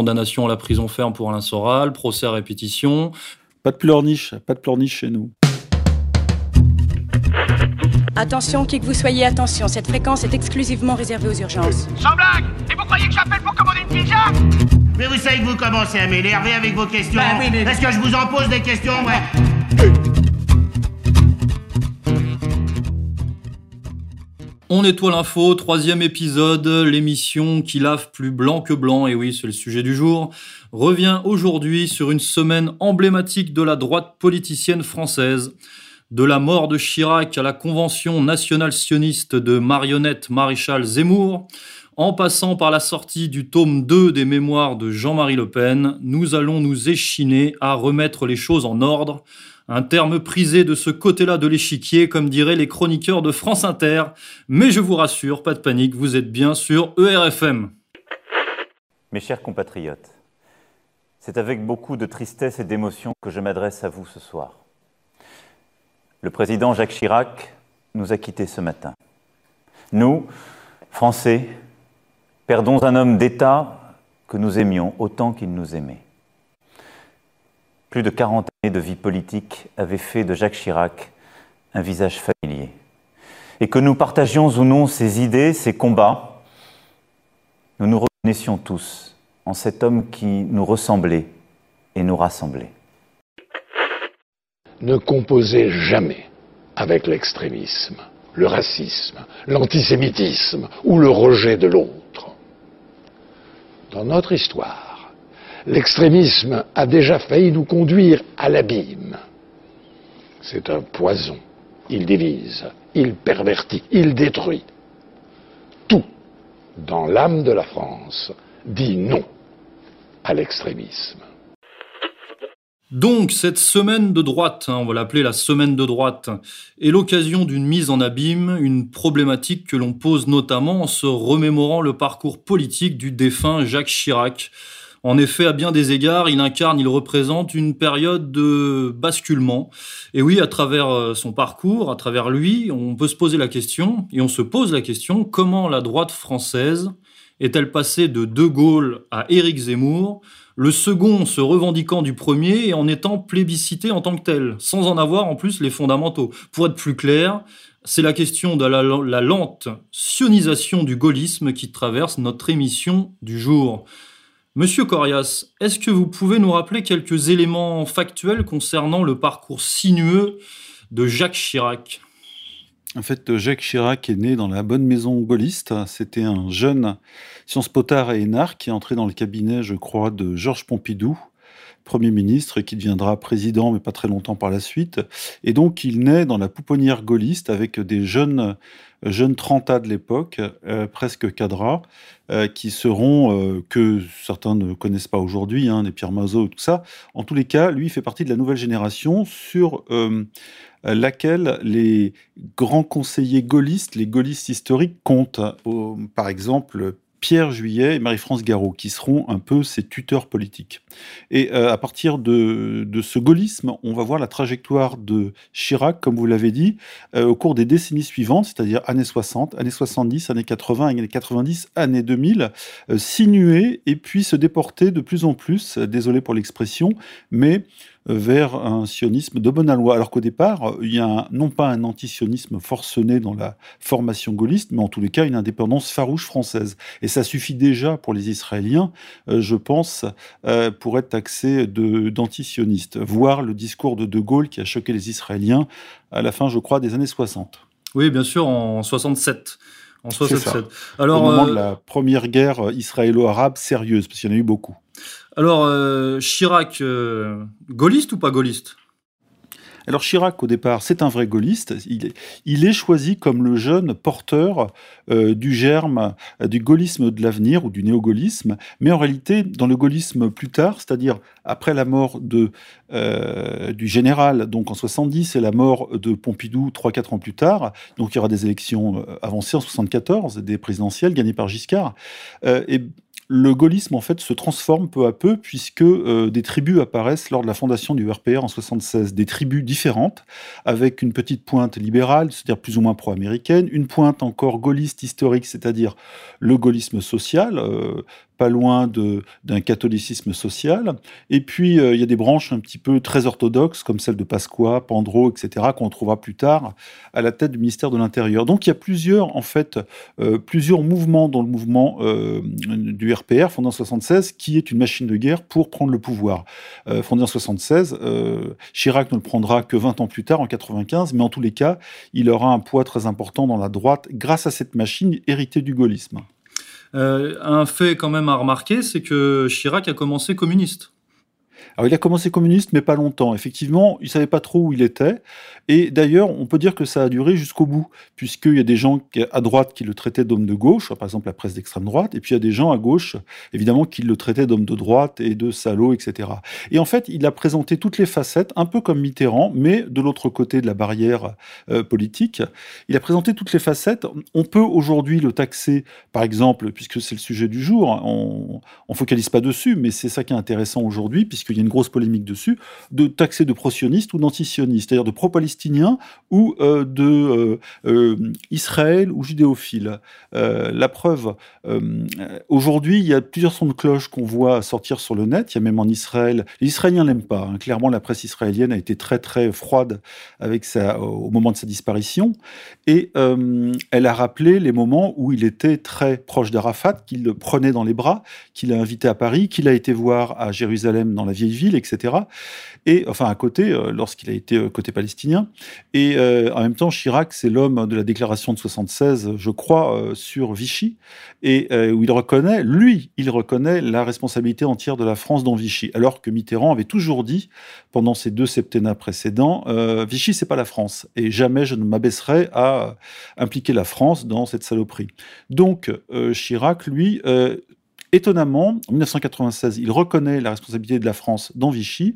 condamnation à la prison ferme pour Alain Soral, procès à répétition. Pas de pleurniche, pas de pleurniche chez nous. Attention, qui que vous soyez, attention, cette fréquence est exclusivement réservée aux urgences. Sans blague Et vous croyez que j'appelle pour commander une pizza Mais vous savez que vous commencez à m'énerver avec vos questions. Bah oui, mais- Est-ce que je vous en pose des questions, ouais? On nettoie l'info, troisième épisode, l'émission qui lave plus blanc que blanc, et oui, c'est le sujet du jour, revient aujourd'hui sur une semaine emblématique de la droite politicienne française. De la mort de Chirac à la convention nationale sioniste de marionnette maréchal Zemmour, en passant par la sortie du tome 2 des mémoires de Jean-Marie Le Pen, nous allons nous échiner à remettre les choses en ordre, un terme prisé de ce côté-là de l'échiquier, comme diraient les chroniqueurs de France Inter. Mais je vous rassure, pas de panique, vous êtes bien sur ERFM. Mes chers compatriotes, c'est avec beaucoup de tristesse et d'émotion que je m'adresse à vous ce soir. Le président Jacques Chirac nous a quittés ce matin. Nous, Français, perdons un homme d'État que nous aimions autant qu'il nous aimait. Plus de 40 années de vie politique avaient fait de Jacques Chirac un visage familier. Et que nous partagions ou non ses idées, ses combats, nous nous reconnaissions tous en cet homme qui nous ressemblait et nous rassemblait. ne composez jamais avec l'extrémisme, le racisme, l'antisémitisme ou le rejet de l'autre. Dans notre histoire, l'extrémisme a déjà failli nous conduire à l'abîme. C'est un poison. Il divise, il pervertit, il détruit. Tout, dans l'âme de la France, dit non à l'extrémisme. Donc, cette semaine de droite, hein, on va l'appeler la semaine de droite, est l'occasion d'une mise en abîme, une problématique que l'on pose notamment en se remémorant le parcours politique du défunt Jacques Chirac. En effet, à bien des égards, il incarne, il représente une période de basculement. Et oui, à travers euh, son parcours, à travers lui, on peut se poser la question, et on se pose la question, comment la droite française est-elle passée de De Gaulle à Éric Zemmour, le second se revendiquant du premier et en étant plébiscité en tant que tel, sans en avoir en plus les fondamentaux. Pour être plus clair, c'est la question de la, la lente sionisation du gaullisme qui traverse notre émission du jour. Monsieur Corias, est-ce que vous pouvez nous rappeler quelques éléments factuels concernant le parcours sinueux de Jacques Chirac? En fait, Jacques Chirac est né dans la bonne maison gaulliste. C'était un jeune Sciences Potard et énarque qui est entré dans le cabinet, je crois, de Georges Pompidou, Premier ministre, et qui deviendra président, mais pas très longtemps par la suite. Et donc, il naît dans la pouponnière gaulliste avec des jeunes, jeunes trentas de l'époque, euh, presque cadras, euh, qui seront, euh, que certains ne connaissent pas aujourd'hui, hein, les Pierre Mazot, tout ça. En tous les cas, lui, il fait partie de la nouvelle génération sur euh, laquelle les grands conseillers gaullistes, les gaullistes historiques, comptent. Par exemple, Pierre Juillet et Marie-France Garot, qui seront un peu ses tuteurs politiques. Et euh, à partir de, ce gaullisme, on va voir la trajectoire de Chirac, comme vous l'avez dit, euh, au cours des décennies suivantes, c'est-à-dire années 60, années 70, années 80, années 90, années 2000, euh, sinuer et puis se déporter de plus en plus, euh, désolé pour l'expression, mais vers un sionisme de bonne loi. Alors qu'au départ, il y a un- non pas un antisionisme forcené dans la formation gaulliste, mais en tous les cas une indépendance farouche française. Et ça suffit déjà pour les Israéliens, euh, je pense, euh, pour être taxé de- d'antisionistes. Voir le discours de De Gaulle qui a choqué les Israéliens à la fin, je crois, des années 60. Oui, bien sûr, en 67. En C'est ça. 67. Alors, au moment euh, de la première guerre israélo-arabe sérieuse, parce qu'il y en a eu beaucoup. Alors euh, Chirac, euh, gaulliste ou pas gaulliste? Alors Chirac, au départ, c'est un vrai gaulliste. Il est, choisi comme le jeune porteur euh, du germe du gaullisme de l'avenir ou du néo-gaullisme. Mais en réalité, dans le gaullisme plus tard, c'est-à-dire après la mort de, du général, donc en 70, et la mort de Pompidou 3-4 ans plus tard, donc il y aura des élections avancées en 74, des présidentielles gagnées par Giscard. Et le gaullisme en fait se transforme peu à peu puisque euh, des tribus apparaissent lors de la fondation du RPR en 76, des tribus différentes avec une petite pointe libérale, c'est-à-dire plus ou moins pro-américaine, une pointe encore gaulliste historique, c'est-à-dire le gaullisme social, euh, pas loin d'un catholicisme social. Et puis, euh, il y a des branches un petit peu très orthodoxes, comme celle de Pasqua, Pandro, etc., qu'on trouvera plus tard à la tête du ministère de l'Intérieur. Donc, il y a plusieurs, en fait, euh, plusieurs mouvements dans le mouvement euh, du RPR, fondé en 76, qui est une machine de guerre pour prendre le pouvoir. fondé en 76, Chirac ne le prendra que 20 ans plus tard, en 95, mais en tous les cas, il aura un poids très important dans la droite grâce à cette machine héritée du gaullisme. Euh, un fait quand même à remarquer, c'est que Chirac a commencé communiste. Alors, il a commencé communiste, mais pas longtemps. Effectivement, il savait pas trop où il était. Et d'ailleurs, on peut dire que ça a duré jusqu'au bout, puisqu'il y a des gens à droite qui le traitaient d'homme de gauche, par exemple la presse d'extrême droite, et puis il y a des gens à gauche, évidemment, qui le traitaient d'homme de droite et de salaud, etc. Et en fait, il a présenté toutes les facettes, un peu comme Mitterrand, mais de l'autre côté de la barrière euh, politique. Il a présenté toutes les facettes. On peut aujourd'hui le taxer, par exemple, puisque c'est le sujet du jour, on, on focalise pas dessus, mais c'est ça qui est intéressant aujourd'hui, puisqu'il y a une grosse polémique dessus, de taxer de pro-sioniste ou d'antisioniste, c'est-à-dire de pro-palestinien ou euh, de euh, euh, Israël ou judéophile. la preuve, aujourd'hui, il y a plusieurs sons de cloche qu'on voit sortir sur le net. Il y a même en Israël, les Israéliens n'aiment pas. Hein. Clairement, la presse israélienne a été très très froide avec ça au moment de sa disparition, et elle a rappelé les moments où il était très proche d'Arafat, qu'il le prenait dans les bras, qu'il a invité à Paris, qu'il a été voir à Jérusalem dans la vieille ville, etc. Et enfin à côté, euh, lorsqu'il a été euh, côté palestinien. Et euh, en même temps, Chirac, c'est l'homme de la déclaration de 76, je crois, sur Vichy, et où il reconnaît, lui, il reconnaît la responsabilité entière de la France dans Vichy, alors que Mitterrand avait toujours dit pendant ces deux septennats précédents, Vichy c'est pas la France, et jamais je ne m'abaisserai à impliquer la France dans cette saloperie. Donc Chirac, lui, étonnamment, en 1996, il reconnaît la responsabilité de la France dans Vichy,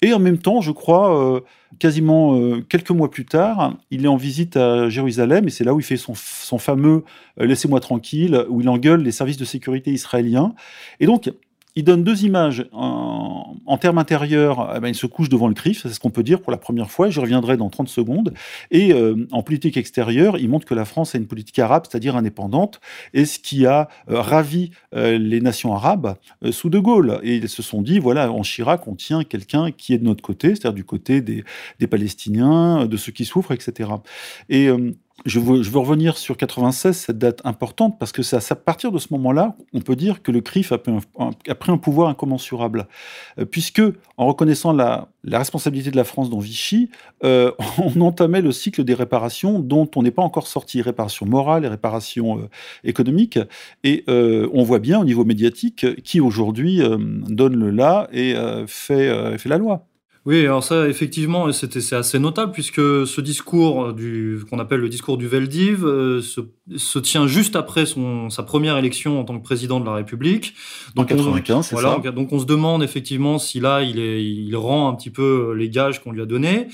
et en même temps, je crois, euh, quasiment euh, quelques mois plus tard, il est en visite à Jérusalem, et c'est là où il fait son, fameux euh, Laissez-moi tranquille, où il engueule les services de sécurité israéliens. Et donc, il donne deux images. En, termes intérieurs, eh ben, il se couche devant le CRIF, c'est ce qu'on peut dire pour la première fois, je reviendrai dans 30 secondes. Et euh, en politique extérieure, il montre que la France a une politique arabe, c'est-à-dire indépendante, et ce qui a euh, ravi euh, les nations arabes sous De Gaulle. Et ils se sont dit, voilà, en Chirac, on tient quelqu'un qui est de notre côté, c'est-à-dire du côté des, des, Palestiniens, de ceux qui souffrent, etc. Et je veux, revenir sur 96, cette date importante, parce que c'est à partir de ce moment-là, on peut dire que le CRIF a, pris un pouvoir incommensurable. Euh, puisque, en reconnaissant la, responsabilité de la France dans Vichy, euh, on entamait le cycle des réparations dont on n'est pas encore sorti, réparations morales et réparations euh, économiques. Et on voit bien au niveau médiatique qui aujourd'hui donne le là et fait, fait la loi. Oui, alors ça, effectivement, c'était c'est assez notable puisque ce discours du qu'on appelle le discours du Veldiv euh, se, se, tient juste après son sa première élection en tant que président de la République. Donc en 95, c'est voilà, ça. Donc on se demande effectivement si là il est il rend un petit peu les gages qu'on lui a donnés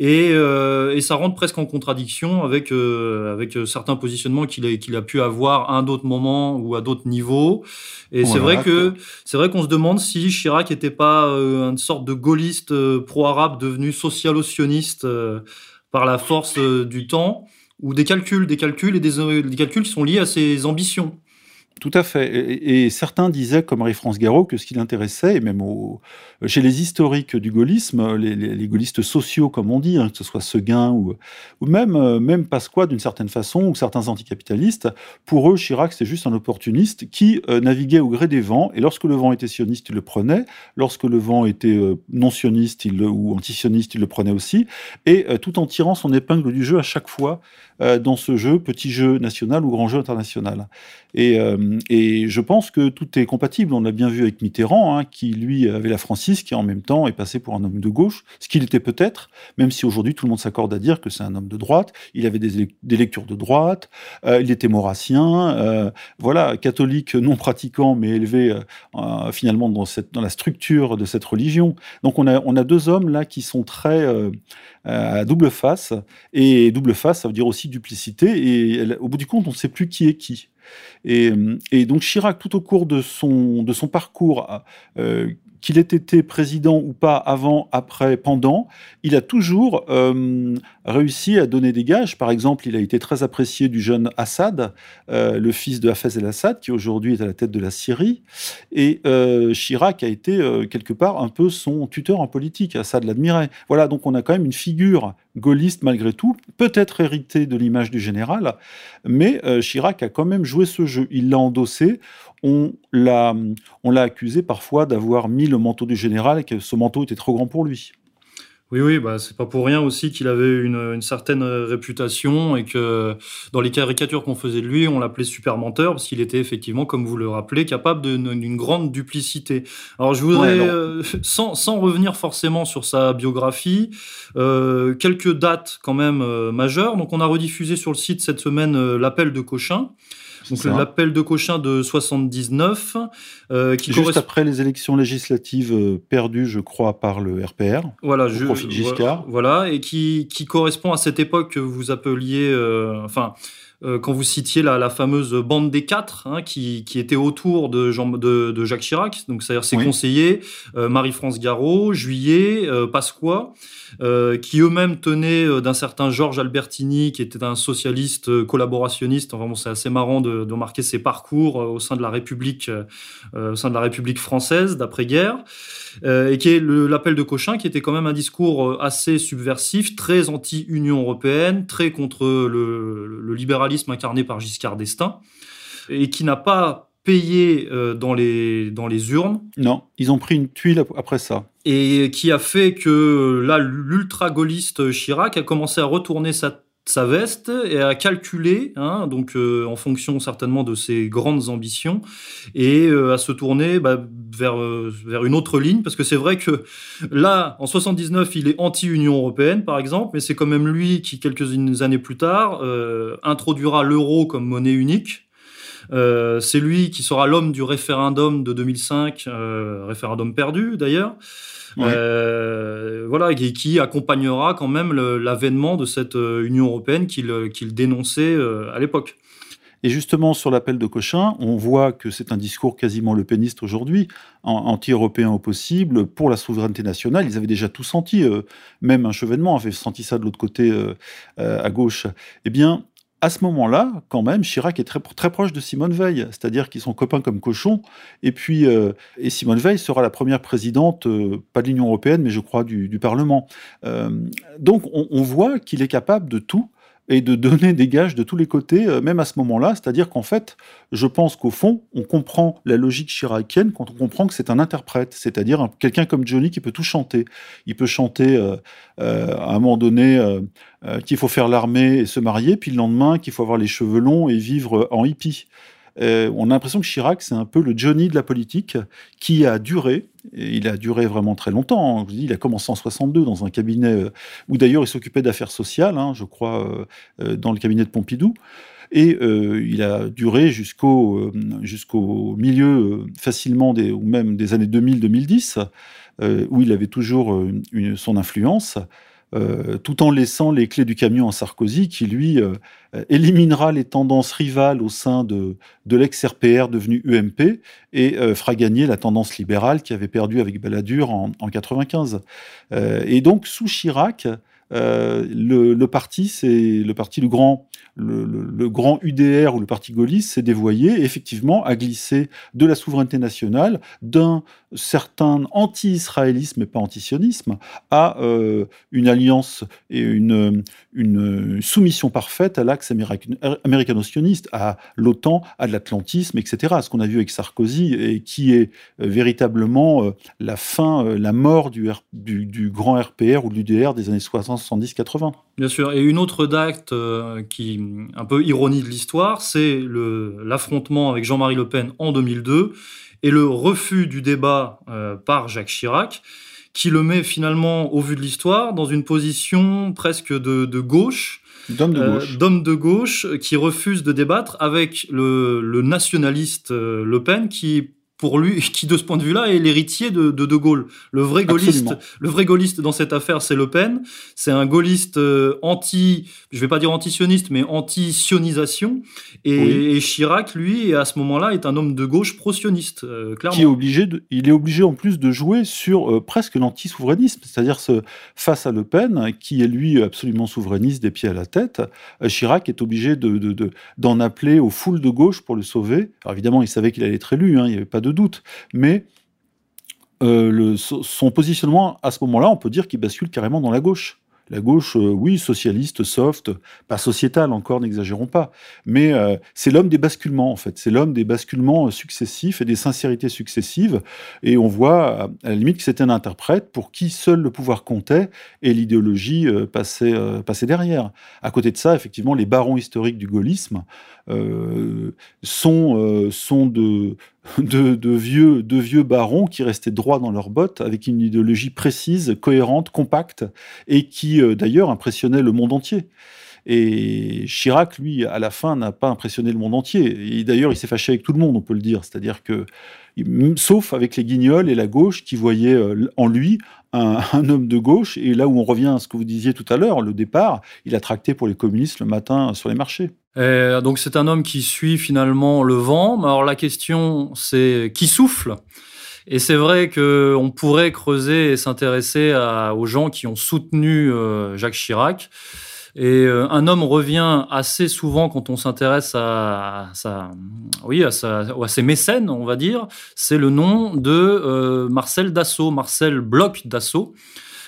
et euh, et ça rentre presque en contradiction avec euh, avec certains positionnements qu'il a qu'il a pu avoir à un autre moment ou à d'autres niveaux. Et c'est vrai que c'est vrai qu'on se demande si Chirac n'était pas une sorte de gaulliste pro-arabe devenu socialo-sioniste euh, par la force euh, du temps, ou des calculs, des calculs et des, des calculs qui sont liés à ses ambitions. Tout à fait. Et, certains disaient, comme Marie-France Garot, que ce qui l'intéressait, et même chez les historiques du gaullisme, les, gaullistes sociaux, comme on dit, hein, que ce soit Seguin ou, euh, même Pasqua d'une certaine façon, ou certains anticapitalistes, pour eux, Chirac, c'est juste un opportuniste qui euh, naviguait au gré des vents, et lorsque le vent était sioniste, il le prenait, lorsque le vent était euh, non sioniste il ou antisioniste, il le prenait aussi, et tout en tirant son épingle du jeu à chaque fois dans ce jeu, petit jeu national ou grand jeu international. Et, euh, et, je pense que tout est compatible. On l'a bien vu avec Mitterrand, hein, qui lui avait la Francis, qui en même temps est passé pour un homme de gauche, ce qu'il était peut-être, même si aujourd'hui tout le monde s'accorde à dire que c'est un homme de droite. Il avait des, lectures de droite, euh, il était maurassien, euh, voilà, catholique non pratiquant, mais élevé finalement dans, la structure de cette religion. Donc on a, on a deux hommes là qui sont très à double face, et double face, ça veut dire aussi duplicité, et au bout du compte, on ne sait plus qui est qui. Et, donc Chirac, tout au cours de son, de son parcours, euh, qu'il ait été président ou pas avant, après, pendant, il a toujours euh, réussi à donner des gages. Par exemple, il a été très apprécié du jeune Assad, euh, le fils de Hafez el-Assad, qui aujourd'hui est à la tête de la Syrie. Et euh, Chirac a été quelque part un peu son tuteur en politique. Assad l'admirait. Voilà, donc on a quand même une figure gaulliste malgré tout, peut-être hérité de l'image du général, mais Chirac a quand même joué ce jeu. Il l'a endossé on l'a, accusé parfois d'avoir mis le manteau du général et que ce manteau était trop grand pour lui. Oui, oui, bah, c'est pas pour rien aussi qu'il avait une, certaine réputation et que dans les caricatures qu'on faisait de lui, on l'appelait super menteur parce qu'il était effectivement, comme vous le rappelez, capable d'une grande duplicité. Alors je voudrais, euh, sans, revenir forcément sur sa biographie, euh, quelques dates quand même euh, majeures. Donc on a rediffusé sur le site cette semaine l'appel de Cochin. Donc l'appel de Cochin de 79, euh, qui juste après les élections législatives euh, perdues, je crois, par le RPR. Voilà, je, profite Giscard. Voilà, et qui, qui correspond à cette époque que vous appeliez, euh, enfin. Euh, quand vous citiez la, fameuse bande des quatre, hein, qui, était autour de, Jean, de, Jacques Chirac, donc c'est-à-dire ses conseillers, euh, Marie-France Garot, Juillet, euh, Pasqua, qui eux-mêmes tenaient d'un certain Georges Albertini, qui était un socialiste collaborationniste. Enfin bon, c'est assez marrant de, de marquer ses parcours au sein de la République, au sein de la République française d'après-guerre. Et qui est l'appel de Cochin, qui était quand même un discours assez subversif, très anti-Union européenne, très contre le, libéralisme incarné par Giscard d'Estaing, et qui n'a pas payé euh, dans, les, dans les urnes. Non, ils ont pris une tuile après ça. Et qui a fait que là, l'ultra-gaulliste Chirac a commencé à retourner sa sa veste et à calculer, hein, donc euh, en fonction certainement de ses grandes ambitions, et euh, à se tourner bah, vers, euh, vers une autre ligne, parce que c'est vrai que là, en 79, il est anti-Union européenne, par exemple, mais c'est quand même lui qui, quelques années plus tard, introduira l'euro comme monnaie unique. c'est lui qui sera l'homme du référendum de 2005, référendum perdu d'ailleurs. Euh, voilà, qui, qui, accompagnera quand même l'avènement de cette euh, Union européenne qu'il dénonçait euh, à l'époque. Et justement, sur l'appel de Cochin, on voit que c'est un discours quasiment le péniste aujourd'hui, anti-européen au possible, pour la souveraineté nationale. Ils avaient déjà tout senti, même un chevènement avait senti ça de l'autre côté, à gauche. Eh bien, à ce moment-là, quand même, Chirac est très, très proche de Simone Veil, c'est-à-dire qu'ils sont copains comme cochons. Et puis, euh, et Simone Veil sera la première présidente, euh, pas de l'Union européenne, mais je crois du, Parlement. Euh, donc, on voit qu'il est capable de tout et de donner des gages de tous les côtés, euh, même à ce moment-là. C'est-à-dire qu'en fait, je pense qu'au fond, on comprend la logique chiracienne quand on comprend que c'est un interprète, c'est-à-dire quelqu'un comme Johnny qui peut tout chanter. Il peut chanter euh, euh, à un moment donné qu'il faut faire l'armée et se marier, puis le lendemain qu'il faut avoir les cheveux longs et vivre en hippie. Euh, on a l'impression que Chirac, c'est un peu le Johnny de la politique qui a duré, et il a duré vraiment très longtemps. Hein. il a commencé en 62 dans un cabinet euh, où d'ailleurs il s'occupait d'affaires sociales, hein, je crois, euh, dans le cabinet de Pompidou. Et il a duré jusqu'au milieu facilement des, ou même des années 2000-2010, où il avait toujours son influence. Euh, tout en laissant les clés du camion à Sarkozy, qui lui euh, éliminera les tendances rivales au sein de, de l'ex-RPR devenu UMP et euh, fera gagner la tendance libérale qui avait perdu avec Balladur en, en 95. et donc, sous Chirac, le, le, parti, c'est le parti, le grand UDR ou le parti gaulliste s'est dévoyé effectivement a glissé de la souveraineté nationale, d'un certain anti-israélisme et pas anti-sionisme, à euh, une alliance et une, soumission parfaite à l'axe américano-sioniste, à l'OTAN, à l'atlantisme, etc. Ce qu'on a vu avec Sarkozy et qui est euh, véritablement euh, la fin, la mort du, du grand RPR ou de l'UDR des années 60, 70, 80. Bien sûr. Et une autre date qui un peu ironie de l'histoire, c'est l'affrontement avec Jean-Marie Le Pen en 2002 et le refus du débat euh, par Jacques Chirac, qui le met finalement, au vu de l'histoire, dans une position presque de, gauche. D'homme de, gauche. Euh, de gauche qui refuse de débattre avec le, nationaliste euh, Le Pen qui pour lui, qui de ce point de vue-là est l'héritier de, de, de Gaulle. Le vrai gaulliste, le vrai gaulliste dans cette affaire, c'est Le Pen. C'est un gaulliste euh, anti, je vais pas dire anti-sioniste, mais anti-sionisation. Et, Chirac, lui, à ce moment-là, est un homme de gauche pro-sioniste, euh, clairement. Qui est obligé, de, il est obligé en plus de jouer sur euh, presque l'anti-souverainisme, c'est-à-dire ce, face à Le Pen, qui est lui absolument souverainiste des pieds à la tête. Chirac est obligé de, d'en de, appeler aux foules de gauche pour le sauver. Alors évidemment, il savait qu'il allait être élu, hein, il n'y avait pas de doute. Mais euh, son positionnement, à ce moment-là, on peut dire qu'il bascule carrément dans la gauche. La gauche, euh, oui, socialiste, soft, pas sociétale encore, n'exagérons pas. Mais euh, c'est l'homme des basculements, en fait. C'est l'homme des basculements successifs et des sincérités successives. Et on voit, à la limite, que c'était un interprète pour qui seul le pouvoir comptait et l'idéologie passait, passait derrière. À côté de ça, effectivement, les barons historiques du gaullisme sont, sont de de, vieux, barons qui restaient droits dans leurs bottes, avec une idéologie précise, cohérente, compacte, et qui euh, d'ailleurs impressionnait le monde entier. Et Chirac, lui, à la fin, n'a pas impressionné le monde entier. Et d'ailleurs, il s'est fâché avec tout le monde, on peut le dire. C'est-à-dire que, sauf avec les guignols et la gauche qui voyaient euh, en lui un, homme de gauche. Et là où on revient à ce que vous disiez tout à l'heure, le départ, il a tracté pour les communistes le matin sur les marchés. Donc c'est un homme qui suit finalement le vent. Alors la question, c'est qui souffle? Et c'est vrai qu'on pourrait creuser et s'intéresser aux gens qui ont soutenu euh, Jacques Chirac. Et euh, un homme revient assez souvent quand on s'intéresse à, sa, oui, à, ses mécènes, on va dire. C'est le nom de euh, Marcel Dassault, Marcel Bloch Dassault.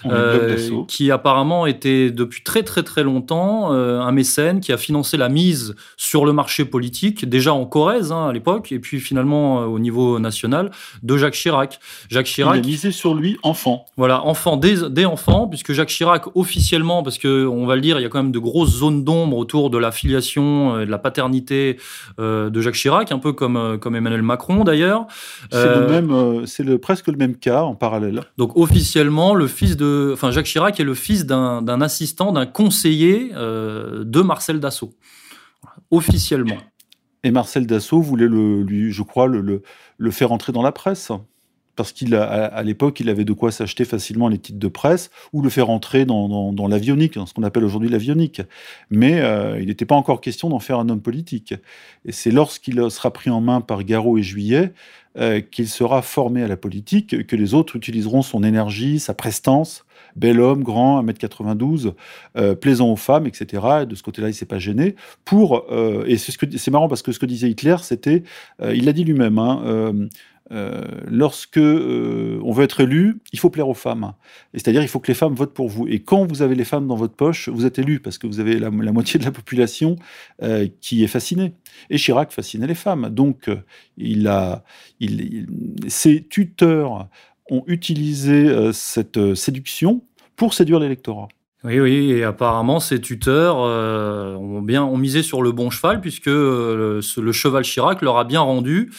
Euh, qui apparemment était depuis très très très longtemps euh, un mécène qui a financé la mise sur le marché politique, déjà en Corrèze hein, à l'époque, et puis finalement euh, au niveau national, de Jacques Chirac. Jacques Chirac. Il a misé sur lui enfant. Voilà, enfant, dès, dès enfant, puisque Jacques Chirac officiellement, parce que on va le dire, il y a quand même de grosses zones d'ombre autour de la filiation et de la paternité de Jacques Chirac, un peu comme, comme Emmanuel Macron d'ailleurs. C'est le même, c'est le, presque le même cas en parallèle. Donc officiellement, le fils de enfin Jacques Chirac est le fils d'un assistant, d'un conseiller euh, de Marcel Dassault, officiellement. Et Marcel Dassault voulait le, lui, je crois, le, le, faire entrer dans la presse parce qu'il à, l'époque, il avait de quoi s'acheter facilement les titres de presse ou le faire entrer dans, dans, l'avionique, dans ce qu'on appelle aujourd'hui l'avionique. Mais euh, il n'était pas encore question d'en faire un homme politique. Et c'est lorsqu'il sera pris en main par Garot et Juillet euh, qu'il sera formé à la politique, que les autres utiliseront son énergie, sa prestance, bel homme, grand, 1m92, euh, plaisant aux femmes, etc. Et de ce côté-là, il s'est pas gêné. Pour, euh, et c'est, ce marrant parce que ce que disait Hitler, c'était, euh, il l'a dit lui-même, hein, lorsque on veut être élu, il faut plaire aux femmes. c'est-à-dire, il faut que les femmes votent pour vous. Et quand vous avez les femmes dans votre poche, vous êtes élu parce que vous avez la, moitié de la population qui est fascinée. Et Chirac fascinait les femmes. Donc, il a, il, ses tuteurs ont utilisé euh, cette euh, séduction pour séduire l'électorat. Oui, oui, et apparemment ces tuteurs euh, ont bien ont misé sur le bon cheval puisque le, cheval Chirac leur a bien rendu.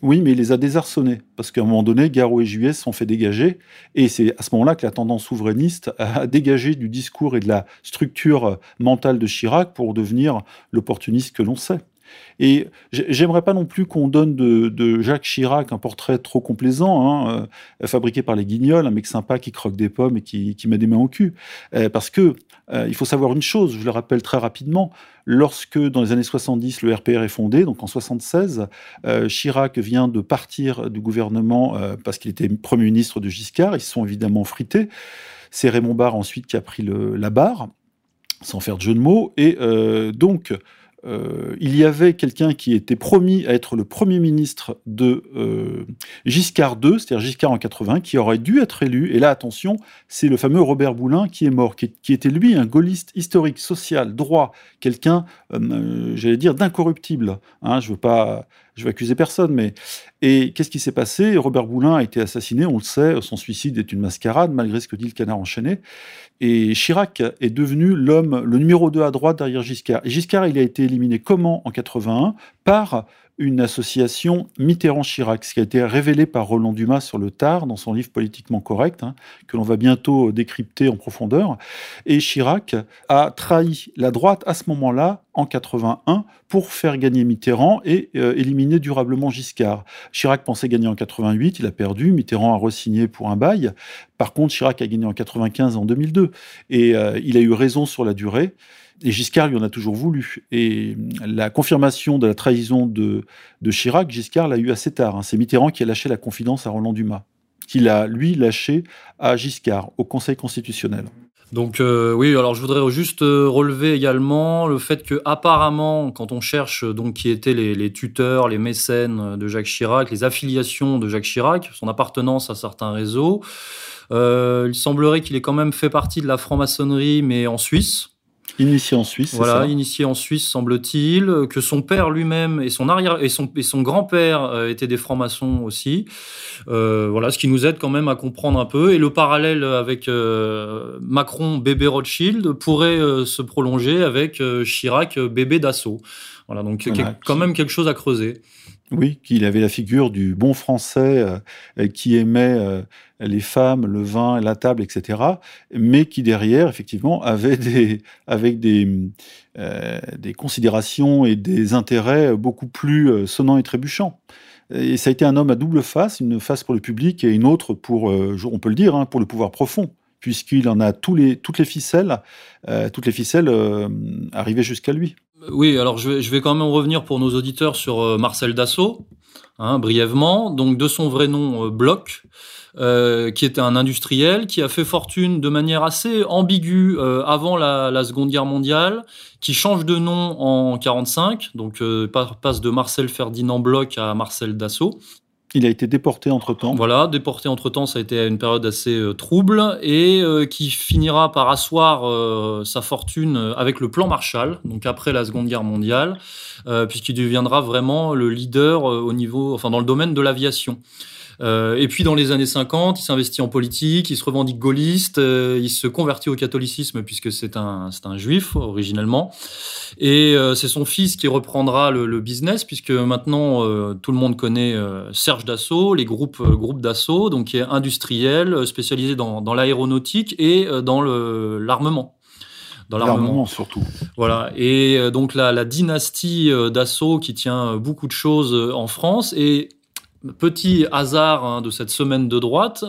Oui, mais il les a désarçonnés parce qu'à un moment donné, Garot et Juillet se sont fait dégager et c'est à ce moment-là que la tendance souverainiste a dégagé du discours et de la structure mentale de Chirac pour devenir l'opportuniste que l'on sait. Et j'aimerais pas non plus qu'on donne de, Jacques Chirac un portrait trop complaisant, hein, euh, fabriqué par les Guignols, un mec sympa qui croque des pommes et qui, met des mains au cul. Euh, parce que euh, il faut savoir une chose, je le rappelle très rapidement, lorsque dans les années 70 le RPR est fondé, donc en 76, Chirac vient de partir du gouvernement parce qu'il était Premier ministre de Giscard, ils se sont évidemment frités. C'est Raymond Barre ensuite qui a pris la barre, sans faire de jeu de mots, et donc euh, il y avait quelqu'un qui était promis à être le Premier ministre de euh, Giscard II, c'est-à-dire Giscard en 80, qui aurait dû être élu. Et là, attention, c'est le fameux Robert Boulin qui est mort, qui, était lui un gaulliste historique, social, droit, quelqu'un, euh, j'allais dire, d'incorruptible. Hein, je veux pas je vais accuser personne, mais et qu'est-ce qui s'est passé? Robert Boulin a été assassiné, on le sait, son suicide est une mascarade, malgré ce que dit le canard enchaîné. Et Chirac est devenu l'homme, le numéro 2 à droite derrière Giscard. Et Giscard, il a été éliminé comment en 81 par une association Mitterrand-Chirac, ce qui a été révélé par Roland Dumas sur le tard dans son livre Politiquement correct, hein, que l'on va bientôt décrypter en profondeur. Et Chirac a trahi la droite à ce moment-là, en 81, pour faire gagner Mitterrand et euh, éliminer durablement Giscard. Chirac pensait gagner en 88, il a perdu, Mitterrand a re-signé pour un bail. Par contre, Chirac a gagné en 95 en 2002. Et il a eu raison sur la durée. Et Giscard lui en a toujours voulu. Et la confirmation de la trahison de, Chirac, Giscard l'a eu assez tard. Hein. C'est Mitterrand qui a lâché la confidence à Roland Dumas, qu'il a, lui, lâché à Giscard, au Conseil constitutionnel. Donc euh, oui, alors je voudrais juste euh, relever également le fait que apparemment, quand on cherche donc qui étaient les, tuteurs, les mécènes de Jacques Chirac, les affiliations de Jacques Chirac, son appartenance à certains réseaux, euh, il semblerait qu'il ait quand même fait partie de la franc-maçonnerie, mais en Suisse. Initié en Suisse. Voilà, ça initié en Suisse, semble-t-il, que son père lui-même et son arrière et son, et son grand-père euh, étaient des francs-maçons aussi. Euh, voilà, ce qui nous aide quand même à comprendre un peu. Et le parallèle avec euh, Macron, bébé Rothschild, pourrait euh, se prolonger avec Chirac, bébé Dassault. Voilà, donc Voilà, quand même quelque chose à creuser. Oui, qu'il avait la figure du bon français euh, qui aimait euh, les femmes, le vin, la table, etc. Mais qui derrière, effectivement, avait des, avec des, euh, des considérations et des intérêts beaucoup plus euh, sonnants et trébuchants. Et ça a été un homme à double face, une face pour le public et une autre pour, euh, on peut le dire, hein, pour le pouvoir profond, puisqu'il en a tous les, toutes les ficelles, euh, toutes les ficelles euh, arrivaient jusqu'à lui. Oui, alors je vais, je vais quand même revenir pour nos auditeurs sur euh, Marcel Dassault, hein, brièvement. Donc de son vrai nom, Bloch, euh, qui était un industriel qui a fait fortune de manière assez ambiguë euh, avant la, la Seconde Guerre mondiale, qui change de nom en 45, donc euh, pa- passe de Marcel Ferdinand Bloch à Marcel Dassault. Il a été déporté entre-temps. Voilà, déporté entre-temps, ça a été une période assez euh, trouble et euh, qui finira par asseoir euh, sa fortune avec le plan Marshall, donc après la Seconde Guerre mondiale, puisqu'il deviendra vraiment le leader au niveau, enfin dans le domaine de l'aviation. Euh, et puis dans les années 50, il s'investit en politique, il se revendique gaulliste, euh, il se convertit au catholicisme puisque c'est un, c'est un juif originellement. Et euh, c'est son fils qui reprendra le, le business puisque maintenant tout le monde connaît Serge Dassault, les groupes, groupes Dassault, donc qui est industriel, spécialisé dans, dans l'aéronautique et dans le- l'armement. Dans l'armement. Surtout. Voilà. Et donc la, la dynastie d'assaut qui tient beaucoup de choses en France. Et petit hasard hein, de cette semaine de droite,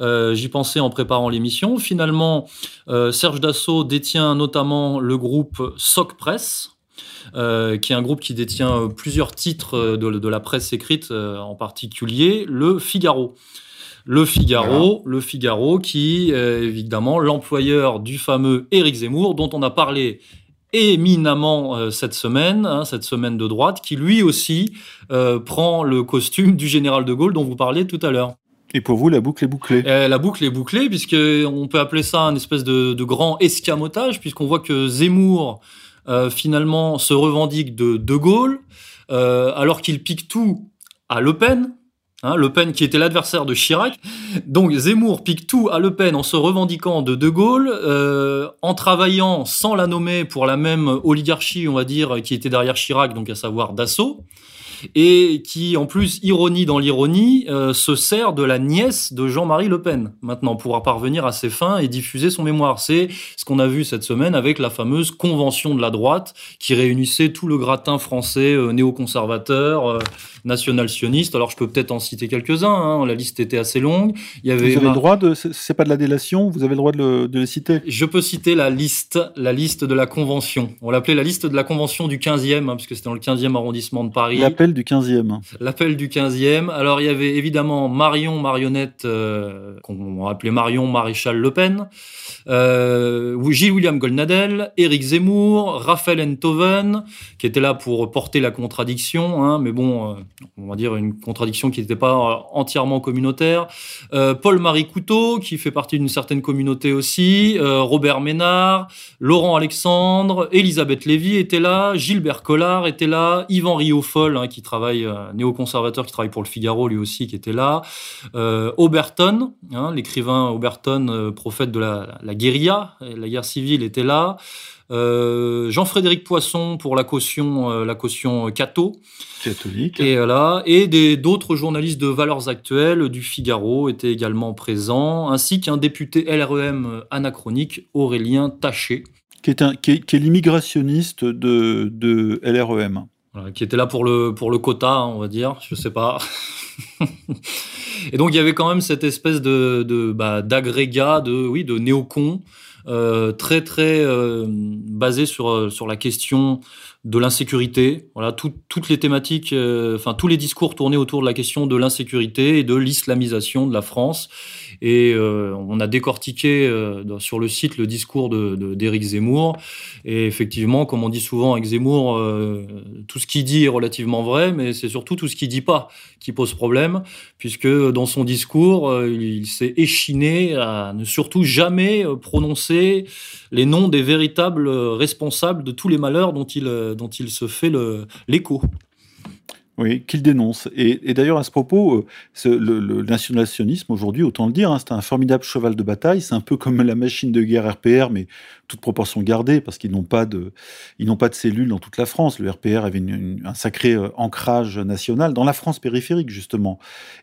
euh, j'y pensais en préparant l'émission. Finalement, euh, Serge Dassault détient notamment le groupe Soc Press. euh, qui est un groupe qui détient plusieurs titres de, de la presse écrite, en particulier le Figaro. Le Figaro, le Figaro qui est évidemment l'employeur du fameux Éric Zemmour dont on a parlé éminemment euh, cette semaine, hein, cette semaine de droite, qui lui aussi euh, prend le costume du général de Gaulle dont vous parliez tout à l'heure. Et pour vous, la boucle est bouclée. Euh, la boucle est bouclée puisque on peut appeler ça un espèce de, de grand escamotage puisqu'on voit que Zemmour finalement se revendique de De Gaulle alors qu'il pique tout à Le Pen. Hein, le Pen qui était l'adversaire de Chirac. Donc Zemmour pique tout à Le Pen en se revendiquant de De Gaulle, euh, en travaillant sans la nommer pour la même oligarchie, on va dire, qui était derrière Chirac, donc à savoir Dassault et qui, en plus, ironie dans l'ironie, euh, se sert de la nièce de Jean-Marie Le Pen, maintenant, pour parvenir à ses fins et diffuser son mémoire. C'est ce qu'on a vu cette semaine avec la fameuse convention de la droite qui réunissait tout le gratin français euh, néoconservateur, euh, national-sioniste. Alors, je peux peut-être en citer quelques-uns, hein, la liste était assez longue. Il y avait Vous avez le droit de. c'est- pas de la délation, vous avez le droit de, le- de les citer. je peux citer la liste, la liste de la convention. On l'appelait la liste de la convention du 15e, hein, puisque c'était dans le 15e arrondissement de Paris. L'appel du 15e. L'appel du 15e. Alors, il y avait évidemment Marion Marionnette, euh, qu'on appelait Marion Maréchal Le Pen, euh, Gilles William Goldnadel, Éric Zemmour, Raphaël Enthoven, qui était là pour porter la contradiction, hein, mais bon, euh, on va dire une contradiction qui n'était pas entièrement communautaire. Paul-Marie Couteau, qui fait partie d'une certaine communauté aussi, Robert Ménard, Laurent Alexandre, Elisabeth Lévy était là, Gilbert Collard était là, Yvan Riofol, hein, qui travaille, néoconservateur qui travaille pour le Figaro, lui aussi, qui était là. Oberton, hein, l'écrivain Oberton, prophète de la, la guérilla, la guerre civile, était là. Euh, Jean-Frédéric Poisson pour la caution, euh, la caution Cato. Catholique. Et là, et d'autres journalistes de Valeurs Actuelles du Figaro étaient également présents, ainsi qu'un député LREM anachronique, Aurélien Taché. Qui est, qui est, l'immigrationniste de, de LREM. Qui était là pour le, pour le quota, on va dire, je sais pas. et donc il y avait quand même cette espèce de, de bah, d'agrégat de, oui, de néocons euh, très très euh, basé sur euh, sur la question de l'insécurité. Voilà, toutes les thématiques, euh, enfin tous les discours tournés autour de la question de l'insécurité et de l'islamisation de la France. Et euh, on a décortiqué euh, sur le site le discours d'Éric Zemmour. Et effectivement, comme on dit souvent avec Zemmour, tout ce qu'il dit est relativement vrai, mais c'est surtout tout ce qu'il dit pas qui pose problème, puisque dans son discours, il s'est échiné à ne surtout jamais prononcer les noms des véritables responsables de tous les malheurs dont il dont il se fait l'écho. Oui, qu'il dénonce. Et, d'ailleurs, à ce propos, euh, le, national-sionisme, aujourd'hui, autant le dire, hein, c'est un formidable cheval de bataille. C'est un peu comme la machine de guerre RPR, mais toute proportion gardée, parce qu'ils n'ont pas de, pas de cellules dans toute la France. Le RPR avait un sacré euh, ancrage national dans la France périphérique, justement.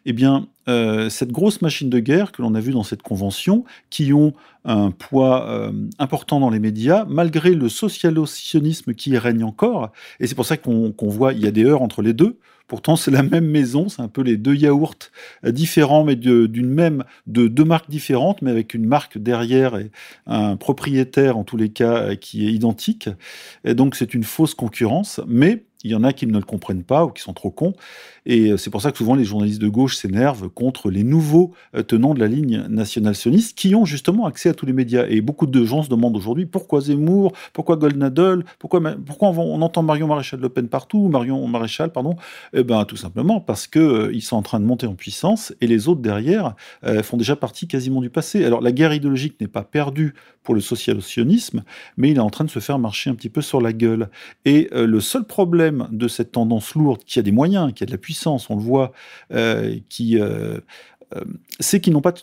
Eh bien, euh, cette grosse machine de guerre que l'on a vue dans cette convention, qui ont un poids important dans les médias, malgré le social-sionisme qui règne encore, et c'est pour ça qu'on voit, il y a des heures entre les deux, Pourtant, c'est la même maison, c'est un peu les deux yaourts euh, différents, mais d'une même, de deux marques différentes, mais avec une marque derrière et un propriétaire, en tous les cas, euh, qui est identique. Et donc, c'est une fausse concurrence, mais il y en a qui ne le comprennent pas ou qui sont trop cons. Et euh, c'est pour ça que souvent les journalistes de gauche s'énervent contre les nouveaux euh, tenants de la ligne nationale sioniste qui ont justement accès à tous les médias. Et beaucoup de gens se demandent aujourd'hui pourquoi Zemmour, pourquoi Goldnadel, pourquoi, pourquoi on, entend Marion Maréchal Le Pen partout, Marion Maréchal, pardon. Eh ben, tout simplement parce qu'ils euh, sont en train de monter en puissance et les autres derrière font déjà partie quasiment du passé. Alors la guerre idéologique n'est pas perdue pour le social-sionisme, mais il est en train de se faire marcher un petit peu sur la gueule. Et le seul problème de cette tendance lourde, qui a des moyens, qui a de la puissance, on le voit, euh, qui euh, euh, c'est qu'ils n'ont pas.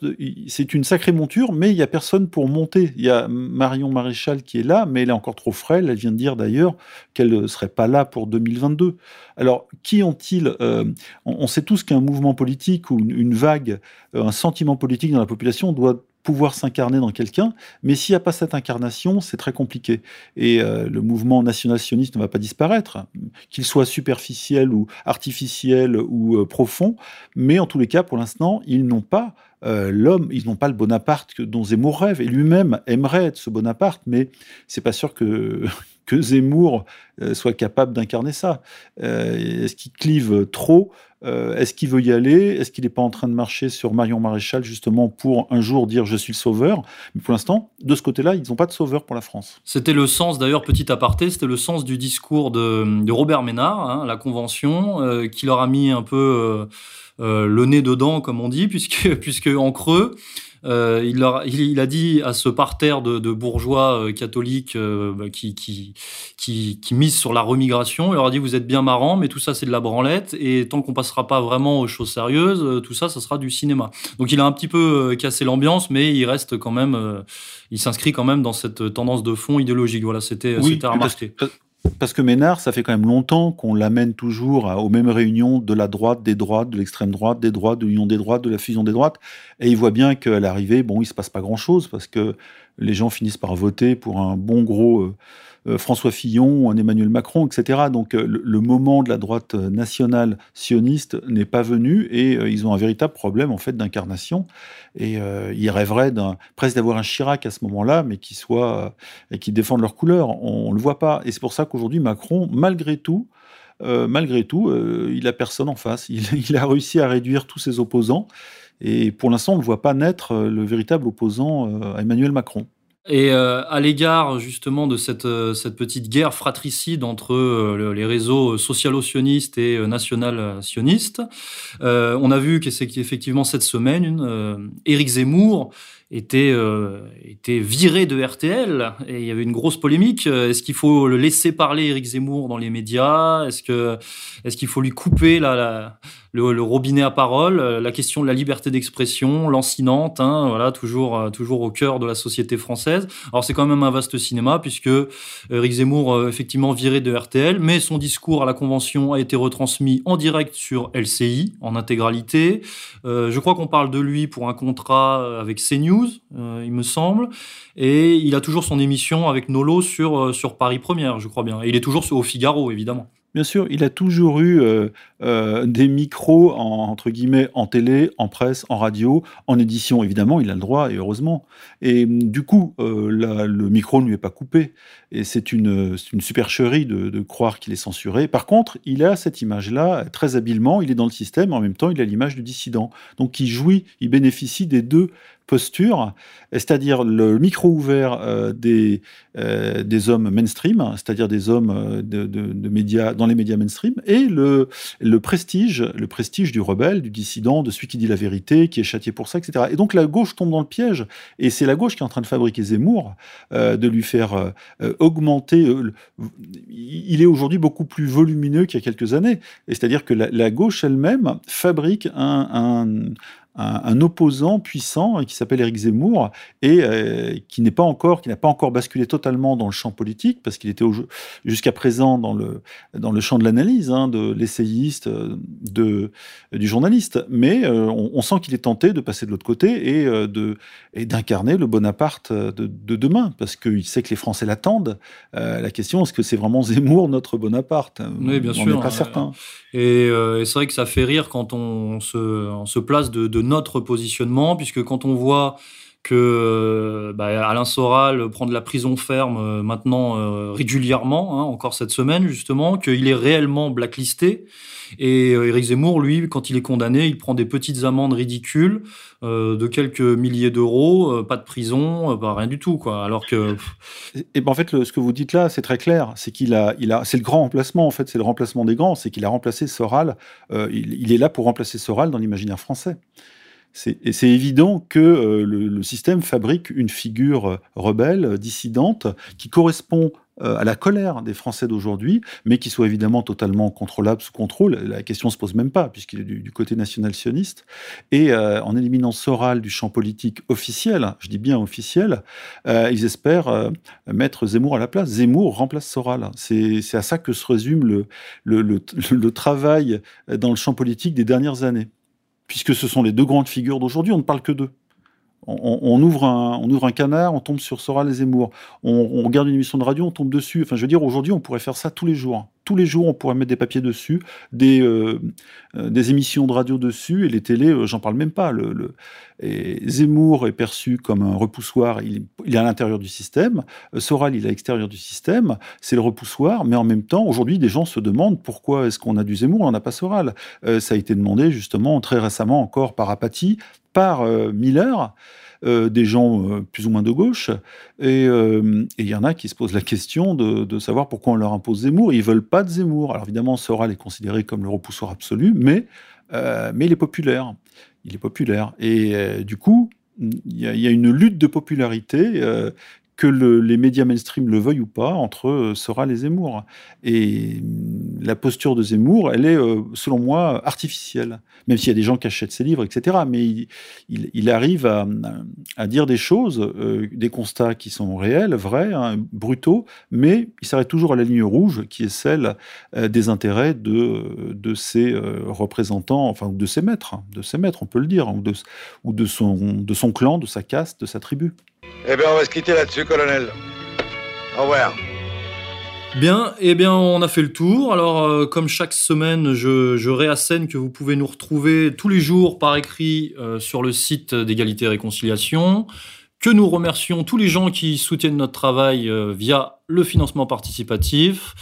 C'est une sacrée monture, mais il n'y a personne pour monter. Il y a Marion Maréchal qui est là, mais elle est encore trop frêle. Elle vient de dire d'ailleurs qu'elle ne serait pas là pour 2022. Alors, qui ont-ils on, sait tous qu'un mouvement politique ou une, vague, un sentiment politique dans la population doit pouvoir s'incarner dans quelqu'un, mais s'il n'y a pas cette incarnation, c'est très compliqué. Et euh, le mouvement national-sioniste ne va pas disparaître, qu'il soit superficiel ou artificiel ou euh, profond, mais en tous les cas, pour l'instant, ils n'ont pas euh, l'homme, ils n'ont pas le Bonaparte dont Zemmour rêve, et lui-même aimerait être ce Bonaparte, mais c'est pas sûr que, que Zemmour soit capable d'incarner ça. Est-ce qu'il clive trop euh, est-ce qu'il veut y aller? Est-ce qu'il n'est pas en train de marcher sur Marion Maréchal justement pour un jour dire je suis le sauveur Mais pour l'instant, de ce côté-là, ils n'ont pas de sauveur pour la France. C'était le sens, d'ailleurs, petit aparté, c'était le sens du discours de, Robert Ménard, hein, la Convention, euh, qui leur a mis un peu euh, le nez dedans, comme on dit, puisque, puisque en creux, euh, il, leur, il, a dit à ce parterre de, de bourgeois euh, catholiques euh, bah, qui, qui, qui, qui misent sur la remigration, il leur a dit vous êtes bien marrant, mais tout ça c'est de la branlette, et tant qu'on passera pas vraiment aux choses sérieuses, tout ça, ça sera du cinéma. Donc il a un petit peu cassé l'ambiance, mais il reste quand même, il s'inscrit quand même dans cette tendance de fond idéologique. Voilà, c'était oui. Parce que Ménard, ça fait quand même longtemps qu'on l'amène toujours aux mêmes réunions de la droite, des droites, de l'extrême droite, des droites, de l'union des droites, de la fusion des droites. Et il voit bien qu'à l'arrivée, bon, il se passe pas grand-chose parce que les gens finissent par voter pour un bon gros euh, François Fillon, Emmanuel Macron, etc. Donc euh, le, moment de la droite nationale sioniste n'est pas venu et ils ont un véritable problème en fait d'incarnation. Et ils rêveraient presque d'avoir un Chirac à ce moment-là, mais qui soit et qui leur couleur. On, ne le voit pas. Et c'est pour ça qu'aujourd'hui Macron, malgré tout, malgré tout, il a personne en face. Il, il, a réussi à réduire tous ses opposants. Et pour l'instant, on ne voit pas naître le véritable opposant à Emmanuel Macron. Et euh, à l'égard justement de cette, euh, petite guerre fratricide entre euh, les réseaux socialo-sionistes et national-sionistes, on a vu qu'effectivement cette semaine, Éric Zemmour, était, euh, était viré de RTL et il y avait une grosse polémique. Est-ce qu'il faut le laisser parler Éric Zemmour dans les médias? Est-ce que est-ce qu'il faut lui couper le, robinet à parole, euh, la question de la liberté d'expression, lancinante, hein, voilà, toujours, euh, toujours au cœur de la société française. Alors c'est quand même un vaste cinéma puisque Eric Zemmour euh, effectivement viré de RTL, mais son discours à la convention a été retransmis en direct sur LCI en intégralité. je crois qu'on parle de lui pour un contrat avec CNews, il me semble, et il a toujours son émission avec Nolo sur sur Paris Première, je crois bien. Et il est toujours au Figaro évidemment. Bien sûr, il a toujours eu euh, euh, des micros en, entre guillemets en télé, en presse, en radio, en édition. Évidemment, il a le droit et heureusement. Et du coup, euh, le micro ne lui est pas coupé. Et c'est une, supercherie de croire qu'il est censuré. Par contre, il a cette image-là très habilement. Il est dans le système. En même temps, il a l'image du dissident. Donc, il jouit, il bénéficie des deux posture, c'est-à-dire le micro ouvert euh, des, euh, des hommes mainstream, c'est-à-dire des hommes euh, de, de, médias dans les médias mainstream, et le, le prestige, le prestige du rebelle, du dissident, de celui qui dit la vérité, qui est châtié pour ça, etc. Et donc la gauche tombe dans le piège, et c'est la gauche qui est en train de fabriquer Zemmour, de lui faire augmenter. il est aujourd'hui beaucoup plus volumineux qu'il y a quelques années, c'est-à-dire que la, la gauche elle-même fabrique un, un un, opposant puissant qui s'appelle Éric Zemmour et euh, qui n'est pas encore, qui n'a pas encore basculé totalement dans le champ politique parce qu'il était jusqu'à présent dans le dans le champ de l'analyse, hein, de l'essayiste, de du journaliste. Mais euh, on, sent qu'il est tenté de passer de l'autre côté et euh, de et d'incarner le Bonaparte de, de demain parce qu'il sait que les Français l'attendent. la question est-ce que c'est vraiment Zemmour notre Bonaparte Oui, bien on sûr. On n'est pas certain. Et, c'est vrai que ça fait rire quand on se, on se place de, de notre positionnement, puisque quand on voit que euh, bah, Alain Soral prend de la prison ferme euh, maintenant euh, régulièrement, hein, encore cette semaine justement, qu'il est réellement blacklisté. Et Éric Zemmour, lui, quand il est condamné, il prend des petites amendes ridicules de quelques milliers d'euros, pas de prison, pas rien du tout, quoi. Alors que et ben en fait, ce que vous dites là, c'est très clair, c'est qu'il a, il a, c'est le grand remplacement en fait, c'est le remplacement des grands, c'est qu'il a remplacé Soral. Il, est là pour remplacer Soral dans l'imaginaire français. C'est évident que euh, le, système fabrique une figure euh, rebelle, euh, dissidente, qui correspond à la colère des Français d'aujourd'hui, mais qui soit évidemment totalement contrôlable, sous contrôle. La question se pose même pas, puisqu'il est du, côté national-sioniste. Et en éliminant Soral du champ politique officiel, je dis bien officiel, ils espèrent mettre Zemmour à la place. Zemmour remplace Soral. C'est à ça que se résume le travail dans le champ politique des dernières années puisque ce sont les deux grandes figures d'aujourd'hui, on ne parle que d'eux. On, ouvre un, on ouvre un canard, on tombe sur Soral et Zemmour. On, regarde une émission de radio, on tombe dessus. Enfin, je veux dire, aujourd'hui, on pourrait faire ça tous les jours. Tous les jours, on pourrait mettre des papiers dessus, des, euh, euh, émissions de radio dessus, et les télés, euh, j'en parle même pas. Le, Zemmour est perçu comme un repoussoir, il, est à l'intérieur du système. Soral, il est à l'extérieur du système. C'est le repoussoir, mais en même temps, aujourd'hui, des gens se demandent pourquoi est-ce qu'on a du Zemmour, on n'a pas Soral. ça a été demandé justement très récemment encore par apathie, par Miller. Euh, des gens euh, plus ou moins de gauche, et il y en a qui se posent la question de, savoir pourquoi on leur impose Zemmour. Ils veulent pas de Zemmour. Alors évidemment, Soral est considéré comme le repoussoir absolu, mais, euh, mais il est populaire. Il est populaire. Et du coup, il y, a une lutte de popularité que les médias mainstream le veuillent ou pas, entre euh, Soral et Zemmour. Et mm, la posture de Zemmour, elle est, euh, selon moi, artificielle. Même s'il y a des gens qui achètent ses livres, etc. Mais il, arrive à, dire des choses, euh, des constats qui sont réels, vrais, hein, brutaux, mais il s'arrête toujours à la ligne rouge, qui est celle des intérêts de, ses représentants, enfin, de ses maîtres, hein, de ses maîtres, on peut le dire, ou de son clan, de sa caste, de sa tribu. Eh bien, on va se quitter là-dessus, colonel. Au revoir. Bien, eh bien, on a fait le tour. Alors, euh, comme chaque semaine, je, je, réassène que vous pouvez nous retrouver tous les jours par écrit euh, sur le site d'égalité et réconciliation. Que nous remercions tous les gens qui soutiennent notre travail euh, via le financement participatif.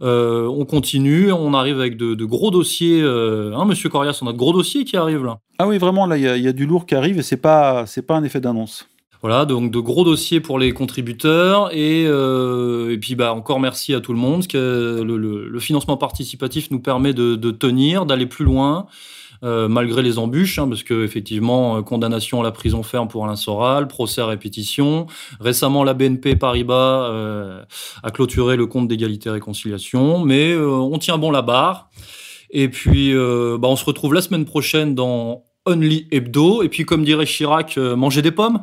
on continue, on arrive avec de, gros dossiers. hein, Monsieur Corias, on a de gros dossiers qui arrivent là. Ah oui, vraiment, là, il y, y, a du lourd qui arrive et c'est pas, c'est pas un effet d'annonce. Voilà, donc de gros dossiers pour les contributeurs et, euh, et puis bah encore merci à tout le monde. Le, financement participatif nous permet de, tenir, d'aller plus loin. malgré les embûches, hein, parce que effectivement, condamnation à la prison ferme pour Alain Soral, procès à répétition. Récemment, la BNP Paribas a clôturé le compte d'égalité et réconciliation, mais on tient bon la barre. Et puis, bah, on se retrouve la semaine prochaine dans Only Hebdo. Et puis, comme dirait Chirac, manger des pommes